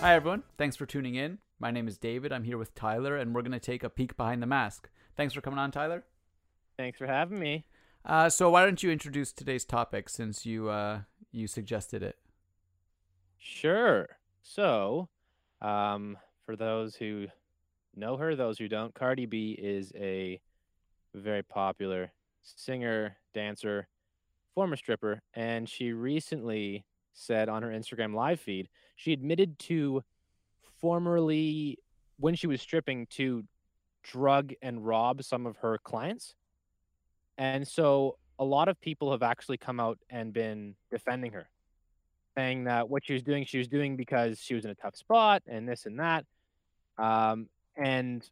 Hi, everyone. Thanks for tuning in. My name is David. I'm here with Tyler, and we're going to take a peek behind the mask. Thanks for coming on, Tyler. Thanks for having me. Uh, so, why don't you introduce today's topic since you uh, you suggested it? Sure. So, um, for those who know her, those who don't, Cardi B is a very popular singer, dancer, former stripper, and she recently said on her Instagram live feed she admitted to formerly when she was stripping to drug and rob some of her clients. And so a lot of people have actually come out and been defending her, saying that what she was doing, she was doing because she was in a tough spot and this and that. Um, and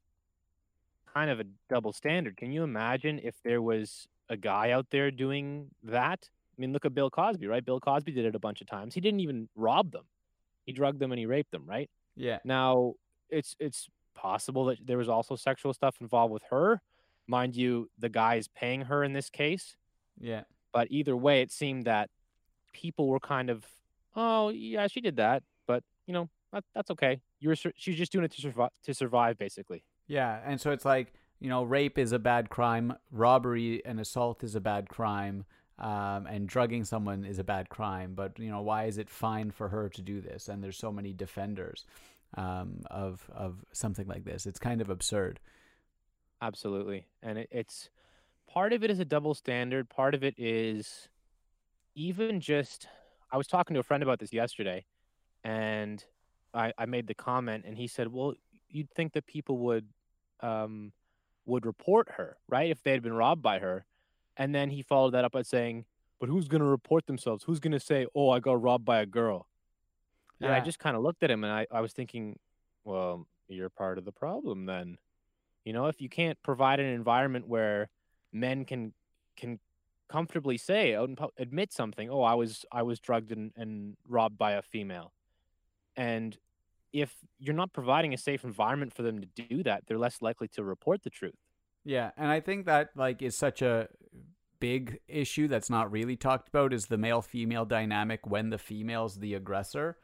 kind of a double standard. Can you imagine if there was a guy out there doing that? I mean, look at Bill Cosby, right? Bill Cosby did it a bunch of times. He didn't even rob them. He drugged them and he raped them, right? Yeah. Now, it's it's possible that there was also sexual stuff involved with her. Mind you, the guy is paying her in this case. Yeah. But either way, it seemed that people were kind of, oh yeah, she did that, but you know that, that's okay. You were she's just doing it to survive, to survive, basically. Yeah, and so it's like you know, rape is a bad crime, robbery and assault is a bad crime, um, and drugging someone is a bad crime. But you know, why is it fine for her to do this? And there's so many defenders um, of of something like this. It's kind of absurd. Absolutely, and it, it's part of it is a double standard. Part of it is even just. I was talking to a friend about this yesterday, and I, I made the comment, and he said, "Well, you'd think that people would um, would report her, right, if they had been robbed by her." And then he followed that up by saying, "But who's going to report themselves? Who's going to say, "Oh, I got robbed by a girl"?" And I just kind of looked at him, and I, I was thinking, "Well, you're part of the problem then." You know, if you can't provide an environment where men can can comfortably say out in pub- admit something, "Oh, I was I was drugged and, and robbed by a female," and if you're not providing a safe environment for them to do that, they're less likely to report the truth. Yeah, and I think that like is such a big issue that's not really talked about is the male female dynamic when the female's the aggressor.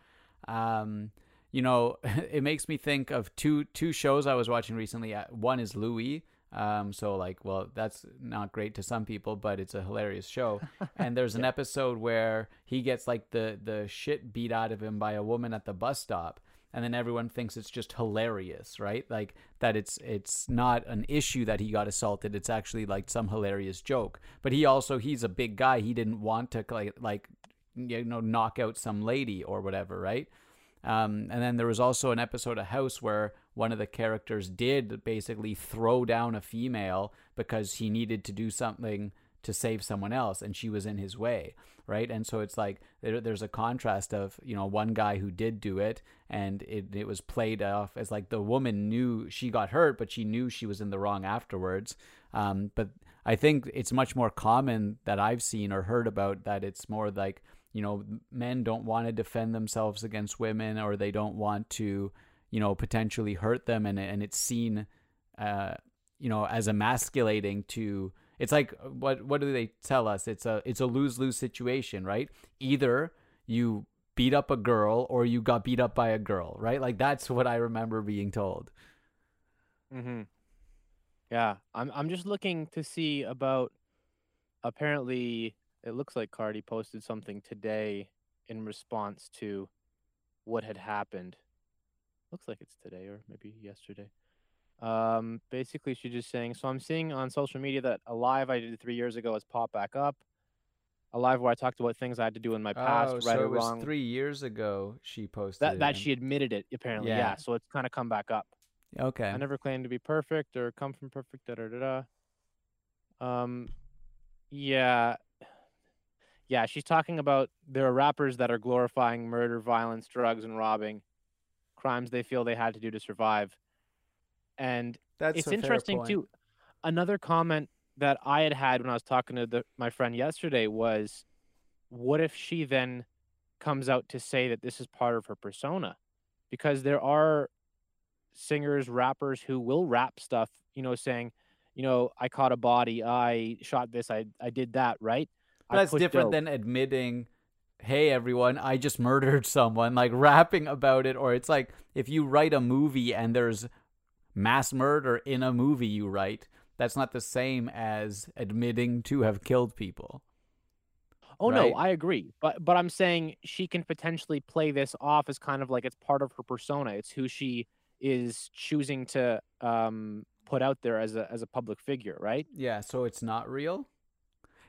Um, you know, it makes me think of two two shows I was watching recently. Uh, One is Louie. Um, so like, well, that's not great to some people, but it's a hilarious show. And there's an episode where he gets like the the shit beat out of him by a woman at the bus stop, and then everyone thinks it's just hilarious, right? Like that it's it's not an issue that he got assaulted. It's actually like some hilarious joke. But he also he's a big guy. He didn't want to like like you know knock out some lady or whatever, right? Um, and then there was also an episode of House where one of the characters did basically throw down a female because he needed to do something to save someone else and she was in his way right? And so it's like there, there's a contrast of you know one guy who did do it and it, it was played off as like the woman knew she got hurt but she knew she was in the wrong afterwards. Um, but i think it's much more common that i've seen or heard about that it's more like you know men don't want to defend themselves against women or they don't want to you know potentially hurt them and and it's seen uh you know as emasculating to it's like what what do they tell us it's a it's a lose-lose situation right either you beat up a girl or you got beat up by a girl right like that's what i remember being told Mm-hmm. Yeah, I'm I'm just looking to see about. Apparently, it looks like Cardi posted something today in response to what had happened. Looks like it's today or maybe yesterday. Um, basically, she's just saying. So I'm seeing on social media that a live I did three years ago has popped back up. A live where I talked about things I had to do in my past, oh right so or it was wrong. three years ago she posted that that she admitted it apparently. Yeah. Yeah, so it's kind of come back up. okay I never claimed to be perfect or come from perfect. Da da da da. Um, yeah, yeah. She's talking about there are rappers that are glorifying murder, violence, drugs, and robbing, crimes they feel they had to do to survive. And that's it's interesting too. Another comment that I had had when I was talking to the, my friend yesterday was, what if she then comes out to say that this is part of her persona? Because there are singers, rappers who will rap stuff, you know, saying, you know, I caught a body, I shot this, I I did that, right? But that's different dope. than admitting hey everyone, I just murdered someone, like rapping about it, or it's like if you write a movie and there's mass murder in a movie you write, that's not the same as admitting to have killed people. Oh right? no, I agree. But but I'm saying she can potentially play this off as kind of like it's part of her persona. It's who she is choosing to um put out there as a as a public figure, right? Yeah, so it's not real.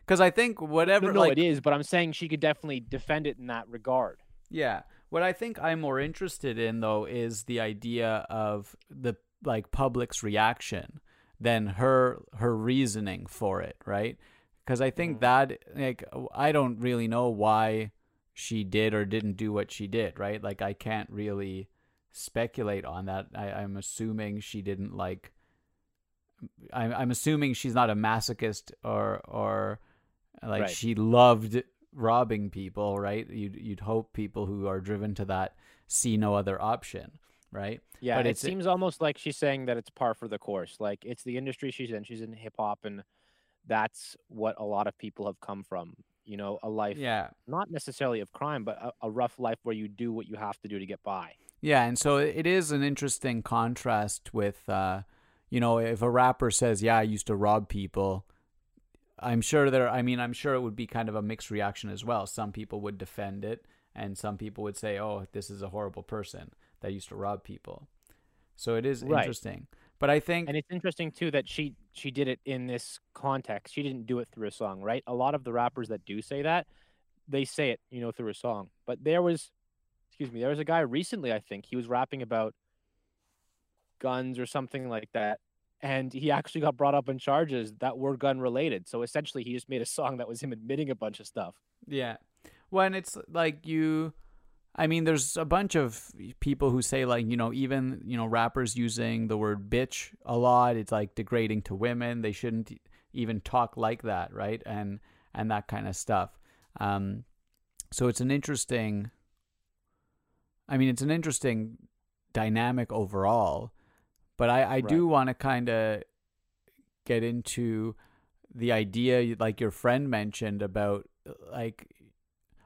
Because I think whatever, No, no, like, it is, but I'm saying she could definitely defend it in that regard. Yeah. What I think I'm more interested in though is the idea of the like public's reaction than her her reasoning for it, right? Cuz I think Mm. that like I don't really know why she did or didn't do what she did, right? Like I can't really speculate on that. I, I'm assuming she didn't like I'm I'm assuming she's not a masochist or or like Right. she loved robbing people, right? You'd you'd hope people who are driven to that see no other option, right? Yeah, But it seems almost like she's saying that it's par for the course. Like it's the industry she's in. She's in hip hop, and that's what a lot of people have come from. You know, a life Yeah. not necessarily of crime, but a, a rough life where you do what you have to do to get by. Yeah, and so it is an interesting contrast with, uh, you know, if a rapper says, "Yeah, I used to rob people," I'm sure there. I mean, I'm sure it would be kind of a mixed reaction as well. Some people would defend it, and some people would say, "Oh, this is a horrible person that used to rob people." So it is Right. interesting, but I think, And it's interesting too that she she did it in this context. She didn't do it through a song, right? A lot of the rappers that do say that, they say it, you know, through a song. But there was excuse me, there was a guy recently, I think, he was rapping about guns or something like that. And he actually got brought up on charges that were gun related. So essentially he just made a song that was him admitting a bunch of stuff. Yeah. When it's like you I mean there's a bunch of people who say like, you know, even, you know, rappers using the word bitch a lot, it's like degrading to women. They shouldn't even talk like that, right? And and that kind of stuff. Um so it's an interesting I mean, it's an interesting dynamic overall, but I I do want to kind of get into the idea like your friend mentioned about like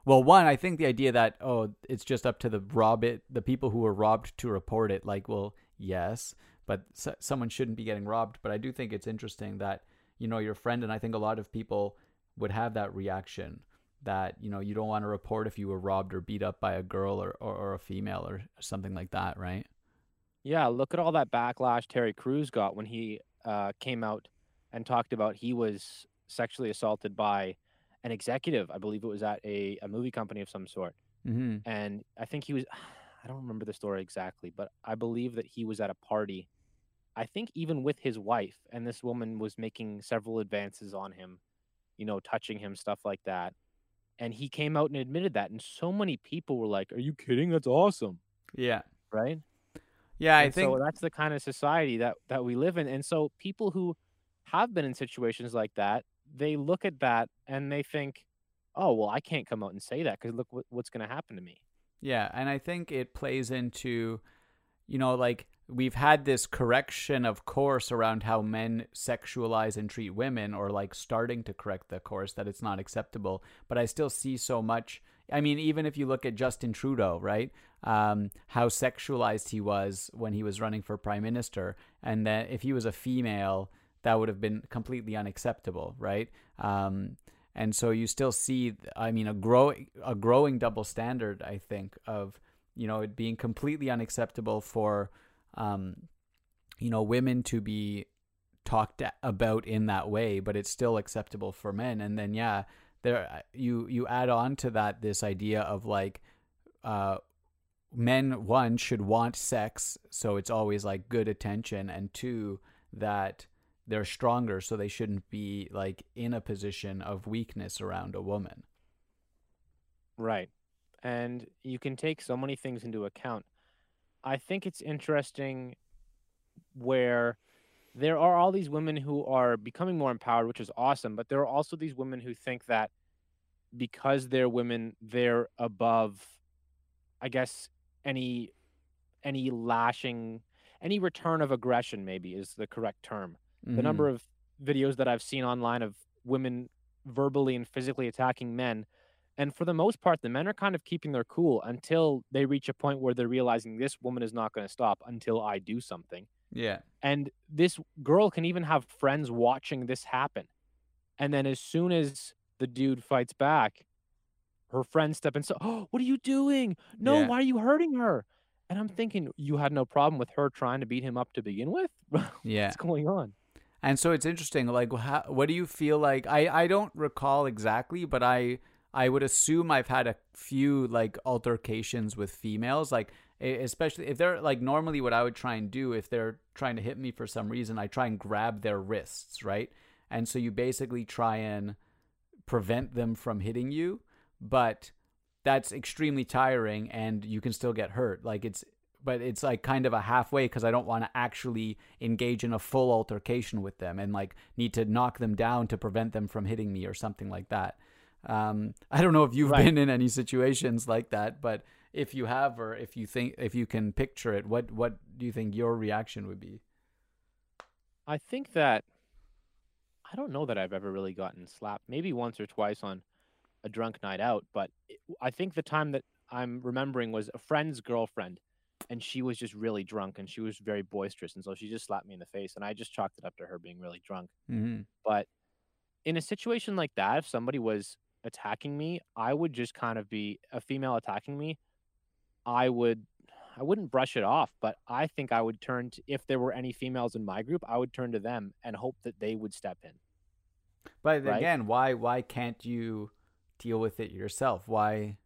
well one i think the idea that oh it's just up to the rob it the people who were robbed to report it like well yes but someone shouldn't be getting robbed. But i do think it's interesting that you know your friend and i think a lot of people would have that reaction that you know you don't want to report if you were robbed or beat up by a girl or, or, or a female or something like that right? Yeah, look at all that backlash Terry Crews got when he uh, came out and talked about he was sexually assaulted by an executive. I believe it was at a, a movie company of some sort. mm-hmm. And I think he was, I don't remember the story exactly, but I believe that he was at a party, I think even with his wife. And this woman was making several advances on him, you know, touching him, stuff like that. And he came out and admitted that. And so many people were like, Are you kidding? That's awesome. yeah Right. yeah i And think so that's the kind of society that that we live in and so people who have been in situations like that they look at that and they think oh well i can't come out and say that because look what, what's going to happen to me Yeah, and I think it plays into, you know, like we've had this correction of course around how men sexualize and treat women, or like starting to correct the course that it's not acceptable. But I still see so much. I mean, even if you look at Justin Trudeau, right? Um, how sexualized he was when he was running for prime minister, and that if he was a female, that would have been completely unacceptable, right? Um, and so you still see i mean a growing a growing double standard i think of you know it being completely unacceptable for um you know women to be talked about in that way but it's still acceptable for men and then yeah there you you add on to that this idea of like uh men one should want sex so it's always like good attention and two that they're stronger so they shouldn't be like in a position of weakness around a woman. Right. And you can take so many things into account. I think it's interesting where there are all these women who are becoming more empowered which is awesome but there are also these women who think that because they're women they're above i guess any any lashing any return of aggression maybe is the correct term Mm-hmm. the number of videos that i've seen online of women verbally and physically attacking men And for the most part, the men are kind of keeping their cool until they reach a point where they're realizing this woman is not going to stop until I do something. Yeah. And this girl can even have friends watching this happen. And then as soon as the dude fights back, her friends step in. So, oh, what are you doing? No, Yeah. why are you hurting her? And I'm thinking, you had no problem with her trying to beat him up to begin with? Yeah. What's going on? And so it's interesting. Like, how, what do you feel like? I I don't recall exactly, but I I would assume I've had a few like altercations with females, like especially if they're like normally what I would try and do if they're trying to hit me for some reason, I try and grab their wrists, right? And so you basically try and prevent them from hitting you, but that's extremely tiring and you can still get hurt. Like it's but it's like kind of a halfway because I don't want to actually engage in a full altercation with them and like need to knock them down to prevent them from hitting me or something like that. Um, I don't know if you've Right. been in any situations like that, but if you have or if you think if you can picture it, what what do you think your reaction would be? I think that I don't know that I've ever really gotten slapped. Maybe once or twice on a drunk night out, but it- I think the time that I'm remembering was a friend's girlfriend, and she was just really drunk and she was very boisterous, and so she just slapped me in the face, and I just chalked it up to her being really drunk. Mm-hmm. But in a situation like that, if somebody was attacking me, I would just kind of be a female attacking me. I would, I wouldn't brush it off, but I think I would turn to if there were any females in my group, I would turn to them and hope that they would step in. But Right. again, why why can't you deal with it yourself? Why?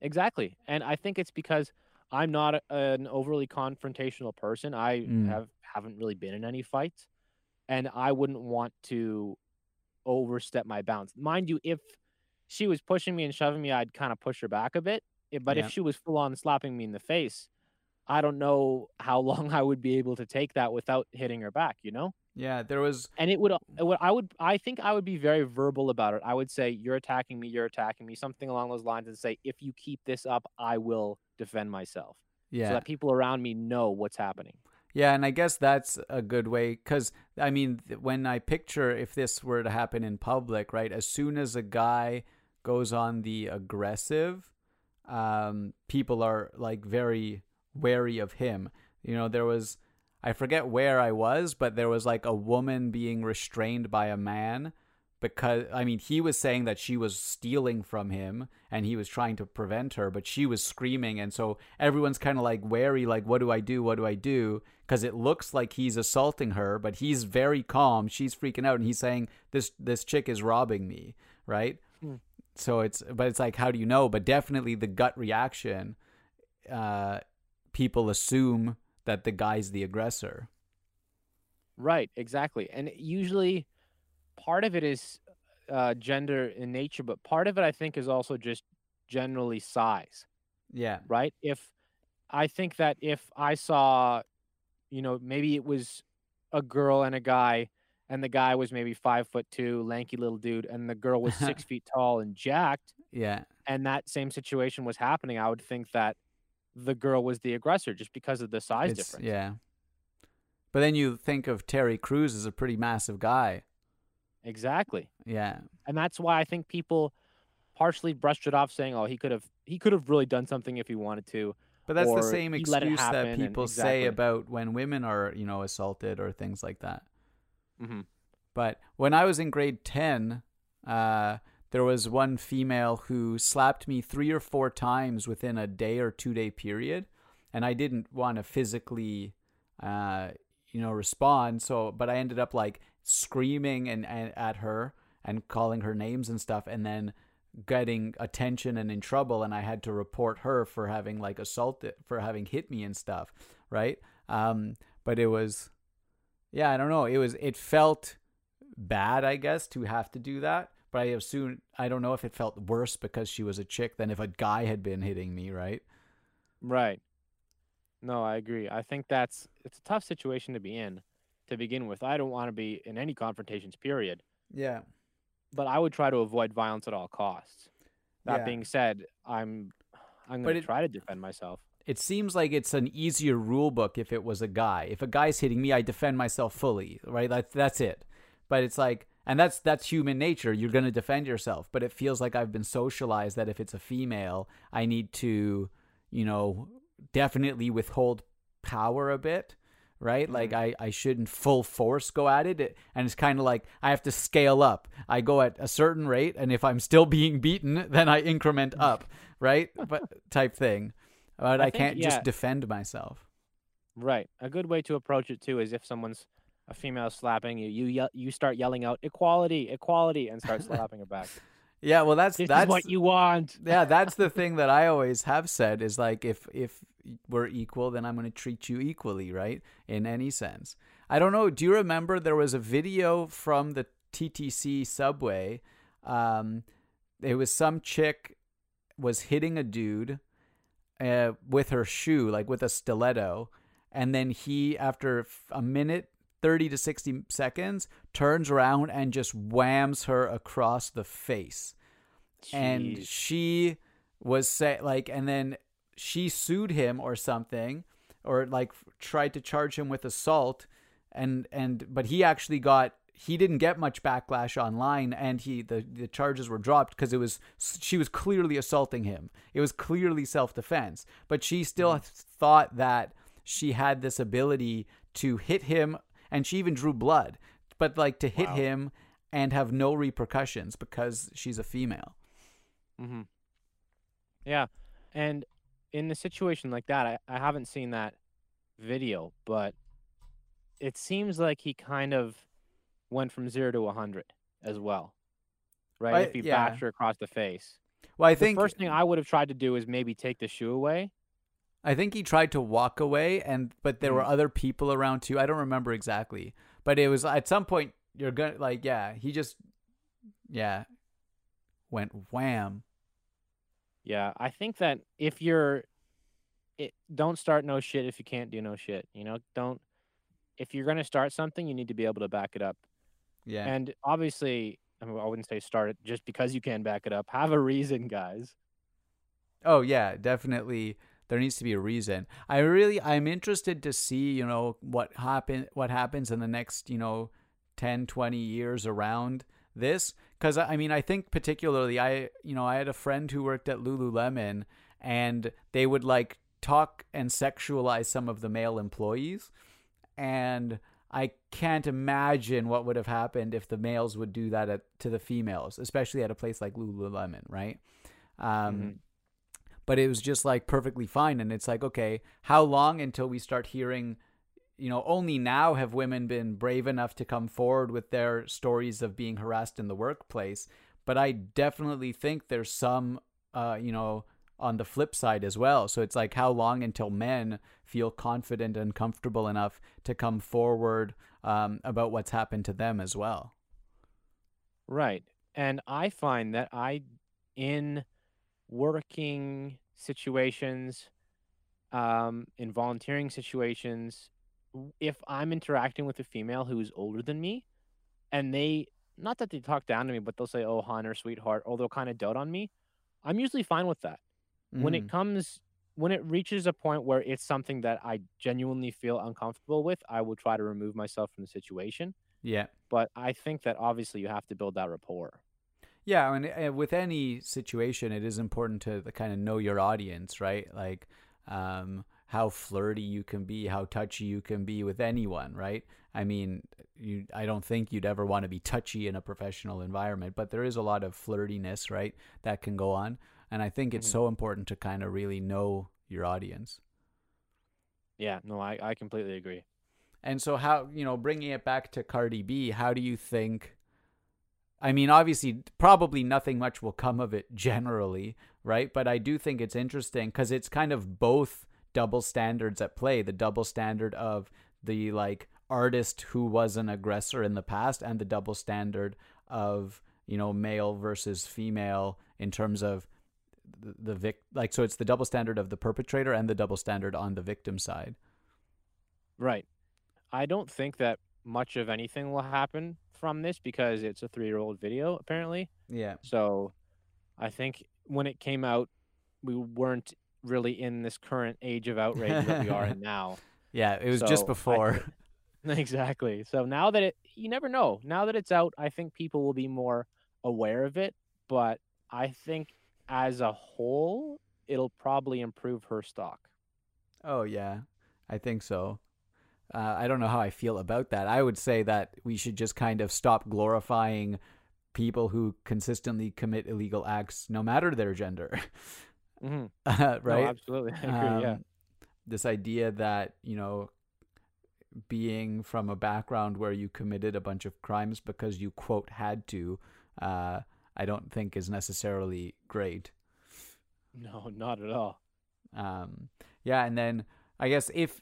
Exactly, and I think it's because I'm not a, an overly confrontational person. I Mm. have haven't really been in any fights, and I wouldn't want to overstep my bounds. Mind you, if she was pushing me and shoving me, I'd kind of push her back a bit. But Yeah. if she was full on slapping me in the face, I don't know how long I would be able to take that without hitting her back. You know. Yeah, there was And it would, it would, I would, I think I would be very verbal about it. I would say, "You're attacking me. You're attacking me," something along those lines, and say, "If you keep this up, I will defend myself." yeah. So that people around me know what's happening. Yeah, and I guess that's a good way because I mean, when I picture if this were to happen in public, right? As soon as a guy goes on the aggressive, um, people are like very wary of him. You know, there was I forget where I was, but there was like a woman being restrained by a man because I mean he was saying that she was stealing from him and he was trying to prevent her, but she was screaming and so everyone's kind of like wary like what do I do? What do I do? Cuz it looks like he's assaulting her, but he's very calm. She's freaking out and he's saying this this chick is robbing me, right? Hmm. So it's but it's like how do you know? But definitely the gut reaction uh people assume that the guy's the aggressor. Right, exactly. And usually part of it is uh, gender in nature, but part of it I think is also just generally size, Yeah. right? If I think that if I saw, you know, maybe it was a girl and a guy, and the guy was maybe five foot two, lanky little dude, and the girl was six feet tall and jacked, Yeah. and that same situation was happening, I would think that the girl was the aggressor just because of the size It's- difference. Yeah. But then you think of Terry Crews as a pretty massive guy. Exactly. Yeah. and that's why I think people partially brushed it off, saying, "Oh, he could have he could have really done something if he wanted to." But that's the same he let it excuse that people say about when women are, you know, assaulted or things like that. hmm But when I was in grade 10, uh, there was one female who slapped me three or four times within a day or two day period. And I didn't want to physically, uh, you know, respond. So, but I ended up like screaming and, and at her and calling her names and stuff. And then getting attention and in trouble. And I had to report her for having like assaulted, for having hit me and stuff. Right. Um, but it was, yeah, I don't know. It was, it felt, bad, I guess, to have to do that. But I assume I don't know if it felt worse because she was a chick than if a guy had been hitting me, right? Right. No, I agree. I think that's it's a tough situation to be in to begin with. I don't want to be in any confrontations, period. Yeah. But I would try to avoid violence at all costs. That Yeah. being said, I'm I'm going to try to defend myself. It seems like it's an easier rule book if it was a guy. If a guy's hitting me, I defend myself fully, right? That's that's it. But it's like and that's that's human nature. You're going to defend yourself. But it feels like i've been socialized that if it's a female i need to you know definitely withhold power a bit right? Mm-hmm. like i i shouldn't full force go at it, it and it's kind of like i have to scale up. I go at a certain rate and if i'm still being beaten then i increment up right? But type thing. But i, I think, can't yeah. just defend myself. Right. A good way to approach it too is if someone's a female slapping you, you yell, you start yelling out equality, equality, and start slapping her back. yeah well that's This that's what you want. yeah that's the thing that i always have said is like if if we're equal then i'm going to treat you equally right in any sense i don't know do you remember there was a video from the ttc subway um it was some chick was hitting a dude uh, with her shoe like with a stiletto and then he after a minute 30 to 60 seconds turns around and just whams her across the face. And she was say like and then she sued him or something or like tried to charge him with assault and and but he actually got he didn't get much backlash online and he the, the charges were dropped because it was she was clearly assaulting him. It was clearly self-defense. But she still hmm. thought that she had this ability to hit him and she even drew blood but like to hit Wow. him and have no repercussions because she's a female Mm-hmm. Yeah, and in a situation like that, I, I haven't seen that video, but it seems like he kind of went from zero to a hundred as well, right? I- if he yeah. bashed her across the face, well i the think first thing I would have tried to do is maybe take the shoe away. I think he tried to walk away, and but there were Mhm. other people around too. I don't remember exactly, but it was at some point you're gonna like, yeah, he just, yeah, went wham. Yeah, I think that if you're, it, don't start no shit if you can't do no shit. You know, don't. If you're gonna start something, you need to be able to back it up. Yeah, And obviously, I, mean, I wouldn't say start it just because you can back it up. Have a reason, guys. oh yeah, definitely. There needs to be a reason. I really, I'm interested to see, you know, what happen, what happens in the next, you know, 10, 20 years around this. Because I mean, I think particularly, I, you know, I had a friend who worked at Lululemon, and they would like talk and sexualize some of the male employees, and I can't imagine what would have happened if the males would do that at, to the females, especially at a place like Lululemon, right? Um, Mhm. But it was just like perfectly fine, and it's like, okay, how long until we start hearing? You know, only now have women been brave enough to come forward with their stories of being harassed in the workplace. But I definitely think there's some, uh, you know, on the flip side as well. So it's like, how long until men feel confident and comfortable enough to come forward um, about what's happened to them as well? Right. And I find that I, in working situations, um, in volunteering situations, if I'm interacting with a female who's older than me, and they, not that they talk down to me, but they'll say, "Oh, hon," or "sweetheart," or they'll kind of dote on me, I'm usually fine with that. When Mm. it comes, when it reaches a point where it's something that I genuinely feel uncomfortable with, I will try to remove myself from the situation. yeah. But I think that obviously you have to build that rapport. Yeah, and uh, with any situation, it is important to kind of know your audience, right? Like um, how flirty you can be, how touchy you can be with anyone, right? I mean, you, I don't think you'd ever want to be touchy in a professional environment, but there is a lot of flirtiness, right, that can go on, and I think it's Mhm. so important to kind of really know your audience. Yeah, no, I, I completely agree. And so, how you know, bringing it back to Cardi B, how do you think? I mean, obviously, probably nothing much will come of it generally, right? But I do think it's interesting because it's kind of both double standards at play the double standard of the like artist who was an aggressor in the past, and the double standard of, you know, male versus female in terms of the, the vic like so it's the double standard of the perpetrator and the double standard on the victim side Right. I don't think that much of anything will happen from this because it's a three year old video, apparently. yeah So I think when it came out, we weren't really in this current age of outrage that we are in now. yeah it was So, just before exactly. So now that it, you never know. Now that it's out, I think people will be more aware of it. But I think as a whole, it'll probably improve her stock. Oh yeah, I think so. Uh, I don't know how I feel about that. I would say that we should just kind of stop glorifying people who consistently commit illegal acts, no matter their gender. Mm-hmm. Uh, right? No, absolutely. I agree. yeah. Um, This idea that, you know, being from a background where you committed a bunch of crimes because you, quote, had to, uh, I don't think is necessarily great. No, not at all. Um, yeah, and then I guess if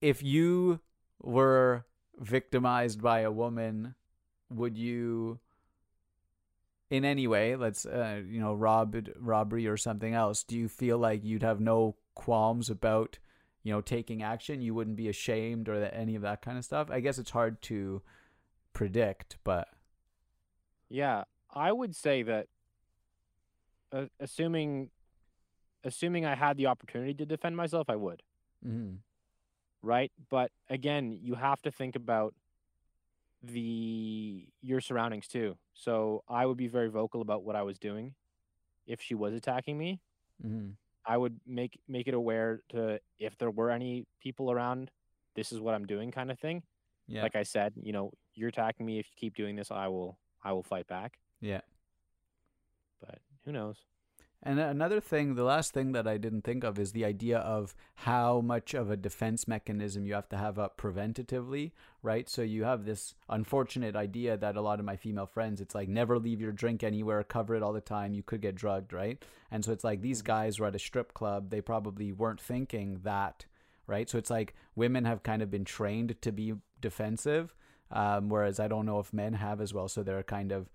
if you were victimized by a woman, would you in any way, let's uh, you know, rob robbery or something else, do you feel like you'd have no qualms about, you know, taking action? You wouldn't be ashamed or that, any of that kind of stuff? I guess it's hard to predict, but Yeah, I would say that, uh, assuming, assuming I had the opportunity to defend myself, I would. mhm. Right? But again, you have to think about the your surroundings too. So I would be very vocal about what I was doing. If she was attacking me, Mhm. I would make make it aware to if there were any people around, this is what I'm doing kind of thing. Yeah. Like I said, you know, you're attacking me if you keep doing this, I will I will fight back. yeah. But who knows? And another thing, the last thing that I didn't think of is the idea of how much of a defense mechanism you have to have up preventatively, right? So you have this unfortunate idea that a lot of my female friends, it's like never leave your drink anywhere, cover it all the time, you could get drugged, right? And so it's like these guys were at a strip club, they probably weren't thinking that, right? So it's like women have kind of been trained to be defensive, um, whereas I don't know if men have as well. So they're kind of.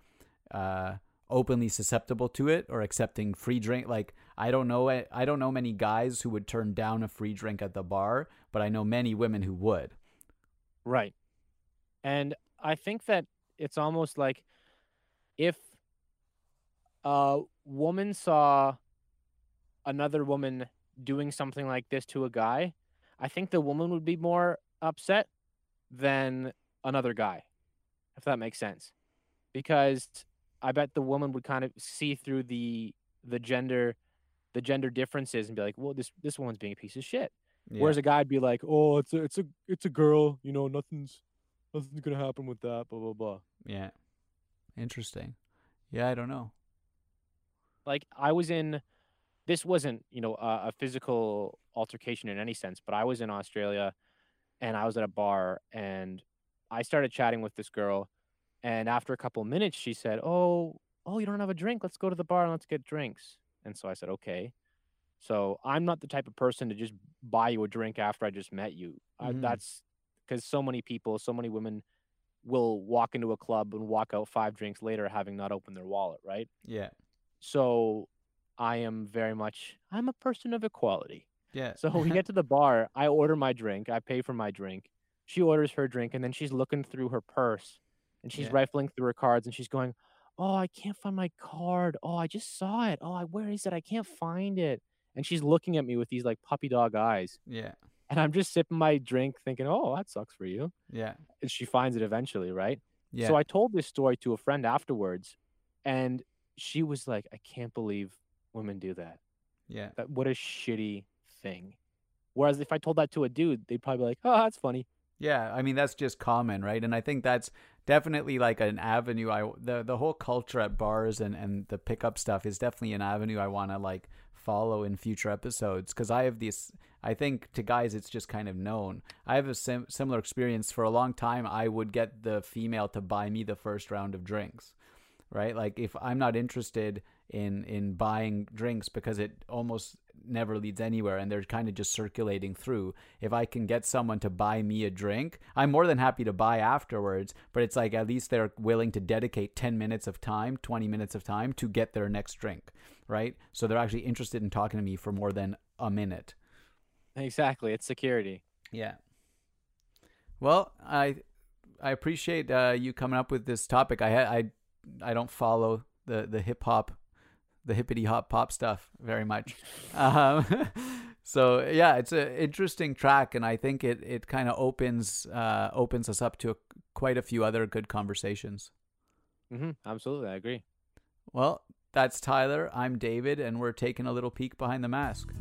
Uh, openly susceptible to it or accepting free drink like i don't know i don't know many guys who would turn down a free drink at the bar but i know many women who would Right. And I think that it's almost like if a woman saw another woman doing something like this to a guy, I think the woman would be more upset than another guy, if that makes sense. Because I bet the woman would kind of see through the the gender the gender differences and be like, "Well, this this woman's being a piece of shit." yeah. Whereas a guy'd be like, "Oh, it's a it's a it's a girl, you know, nothing's nothing's gonna happen with that." Blah blah blah. yeah interesting yeah i don't know Like I was in, this wasn't you know a, a physical altercation in any sense, but I was in Australia, and I was at a bar, and I started chatting with this girl, and after a couple minutes, she said, "Oh, oh, you don't have a drink? Let's go to the bar and let's get drinks." And so I said, "Okay." So I'm not the type of person to just buy you a drink after I just met you. I, Mhm. that's because so many people, so many women will walk into a club and walk out five drinks later having not opened their wallet, right? yeah So I am very much I'm a person of equality. yeah So we get to the bar, I order my drink, I pay for my drink. She orders her drink and then she's looking through her purse and she's Yeah. rifling through her cards and she's going, "Oh, I can't find my card. Oh, I just saw it. Oh, I, where is it? I can't find it." And she's looking at me with these like puppy dog eyes. yeah And I'm just sipping my drink thinking, "Oh, that sucks for you." yeah And she finds it eventually, right? yeah So I told this story to a friend afterwards, and she was like, "I can't believe women do that. yeah That what a shitty thing." Whereas if I told that to a dude, they'd probably be like, "Oh, that's funny." Yeah, I mean that's just common, right? And I think that's definitely like an avenue. I the the whole culture at bars and and the pickup stuff is definitely an avenue I want to like follow in future episodes because I have this. I think to guys it's just kind of known. I have a sim- similar experience. For a long time, I would get the female to buy me the first round of drinks, right? Like if I'm not interested in in buying drinks because it almost never leads anywhere and they're kind of just circulating through. If i can get someone to buy me a drink i'm more than happy to buy afterwards but it's like at least they're willing to dedicate 10 minutes of time 20 minutes of time to get their next drink right? So they're actually interested in talking to me for more than a minute. Exactly, it's security. yeah. Well i i appreciate uh, you coming up with this topic. I i i don't follow the the hip hop the hippity hop pop stuff very much um, so yeah, it's an interesting track, and I think it it kind of opens uh, opens us up to a, quite a few other good conversations. Mm-hmm. Absolutely, I agree. Well, that's Tyler. I'm David, and we're taking a little peek behind the mask.